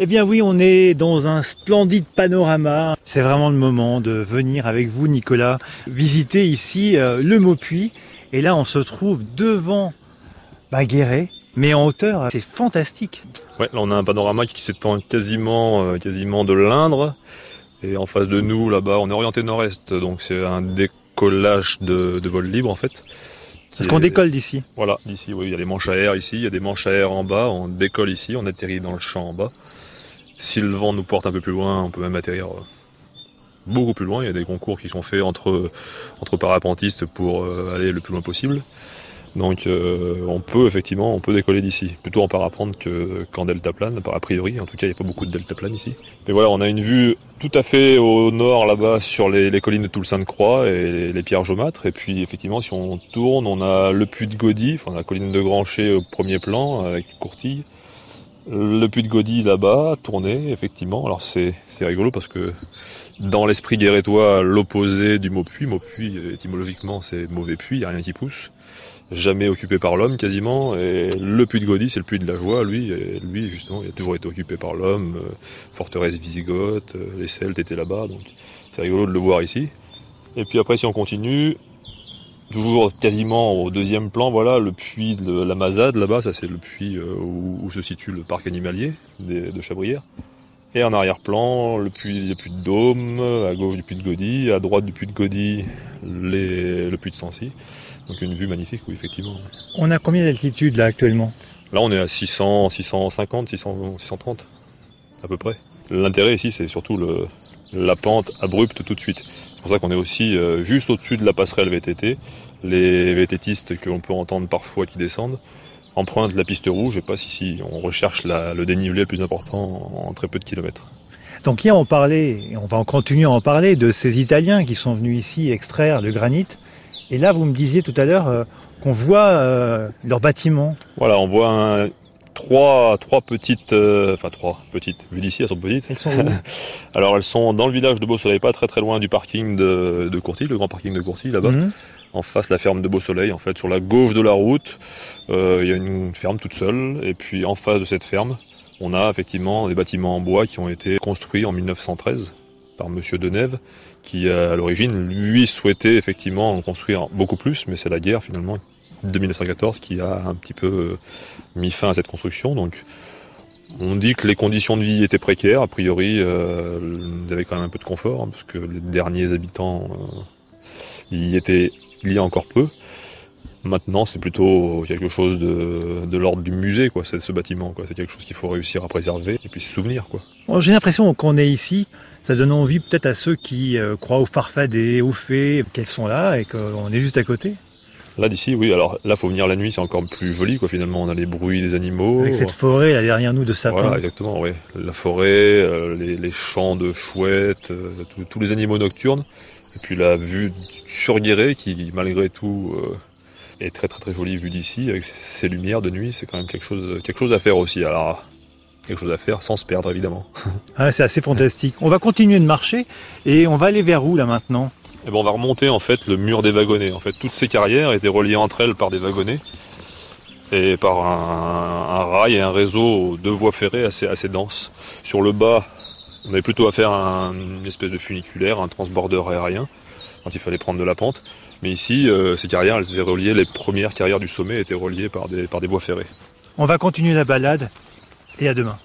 Eh bien oui, on est dans un splendide panorama. C'est vraiment le moment de venir avec vous, Nicolas, visiter ici euh, le Maupuy. Et là, on se trouve devant Baguéré, mais en hauteur, c'est fantastique. Ouais, là on a un panorama qui s'étend quasiment, euh, quasiment de l'Indre. Et en face de nous, là-bas, on est orienté nord-est, donc c'est un décollage de vol libre en fait. Est-ce qu'on décolle d'ici Voilà, d'ici, oui, il y a des manches à air ici, il y a des manches à air en bas, on décolle ici, on atterrit dans le champ en bas. Si le vent nous porte un peu plus loin, on peut même atterrir euh, beaucoup plus loin. Il y a des concours qui sont faits entre, entre parapentistes pour euh, aller le plus loin possible. Donc euh, on peut effectivement on peut décoller d'ici, plutôt en parapente que, qu'en deltaplane, a priori, en tout cas il n'y a pas beaucoup de deltaplane ici. Mais voilà, on a une vue tout à fait au nord là-bas sur les, collines de Toulsaint-de-Croix et les, pierres jaumâtres. Et puis effectivement si on tourne, on a le puits de Gaudy, enfin la colline de Grancher au premier plan avec Courtille. Le puits de Gaudy là-bas, tourné, effectivement. Alors c'est, rigolo parce que dans l'esprit guérétois, l'opposé du mot puits, mot puits étymologiquement c'est mauvais puits, il n'y a rien qui pousse jamais occupé par l'homme quasiment. Et le puits de Gaudy, c'est le puits de la joie, lui. Et lui, justement, il a toujours été occupé par l'homme. Euh, forteresse visigoth, euh, les Celtes étaient là-bas, donc c'est rigolo de le voir ici. Et puis après, si on continue, toujours quasiment au deuxième plan, voilà, le puits de la Mazade, là-bas, ça c'est le puits euh, où, se situe le parc animalier de Chabrières. Et en arrière-plan, le puits, le puits de Dôme, à gauche du puits de Gaudy, à droite du puits de Gaudy, le puits de Sancy. Donc une vue magnifique, oui, effectivement. On a combien d'altitude là actuellement? Là, on est à 600, 650, 600, 630, à peu près. L'intérêt ici, c'est surtout le, la pente abrupte tout de suite. C'est pour ça qu'on est aussi euh, juste au-dessus de la passerelle VTT. Les VTTistes que l'on peut entendre parfois qui descendent empruntent la piste rouge et passent ici. On recherche le dénivelé le plus important en, très peu de kilomètres. Donc hier on parlait, et on va en continuer à en parler, de ces Italiens qui sont venus ici extraire le granit. Et là, vous me disiez tout à l'heure euh, qu'on voit euh, leurs bâtiments. Voilà, on voit un, trois, trois petites, euh, enfin trois petites, vu d'ici elles sont petites. Elles sont où Alors elles sont dans le village de Beau-Soleil, pas très très loin du parking de, de Courtille, le grand parking de Courtille là-bas. Mhm. En face, la ferme de Beau-Soleil, en fait, sur la gauche de la route, il y a une ferme toute seule, et puis en face de cette ferme, on a effectivement des bâtiments en bois qui ont été construits en 1913 par Monsieur Denève, qui à l'origine, lui, souhaitait effectivement en construire beaucoup plus, mais c'est la guerre finalement de 1914 qui a un petit peu euh, mis fin à cette construction. Donc on dit que les conditions de vie étaient précaires, a priori euh, il y avait quand même un peu de confort, hein, parce que les derniers habitants euh, y étaient il y a encore peu. Maintenant, c'est plutôt quelque chose de, l'ordre du musée, quoi, ce bâtiment. C'est quelque chose qu'il faut réussir à préserver et puis se souvenir. Quoi. J'ai l'impression qu'on est ici ça donne envie peut-être à ceux qui euh, croient aux farfadets, aux fées, qu'elles sont là et qu'on est juste à côté. Là d'ici, oui. Alors là, faut venir la nuit, c'est encore plus joli, quoi. Finalement, on a les bruits des animaux. Avec cette forêt là derrière nous de sapins. Voilà, exactement, oui. La forêt, euh, les, champs de chouettes, euh, tous les animaux nocturnes, et puis la vue sur Guéret, qui malgré tout est très très très jolie vue d'ici, avec ces lumières de nuit, c'est quand même quelque chose, quelque chose à faire aussi. Alors quelque chose à faire sans se perdre évidemment. Ah, c'est assez fantastique. On va continuer de marcher et on va aller vers où là maintenant? Eh ben, On va remonter en fait le mur des wagonnets. En fait, toutes ces carrières étaient reliées entre elles par des wagonnets et par un, rail et un réseau de voies ferrées assez, assez dense. Sur le bas, on avait plutôt à faire une espèce de funiculaire, un transbordeur aérien quand il fallait prendre de la pente. Mais ici, euh, ces carrières, elles étaient reliées, les premières carrières du sommet étaient reliées par des, par des voies ferrées. On va continuer la balade et à demain.